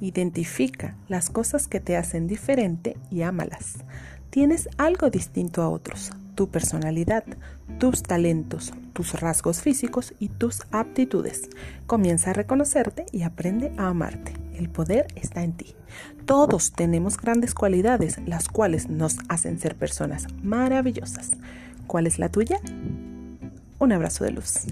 Identifica las cosas que te hacen diferente y ámalas. Tienes algo distinto a otros, tu personalidad, tus talentos, tus rasgos físicos y tus aptitudes. Comienza a reconocerte y aprende a amarte. El poder está en ti. Todos tenemos grandes cualidades, las cuales nos hacen ser personas maravillosas. ¿Cuál es la tuya? Un abrazo de luz.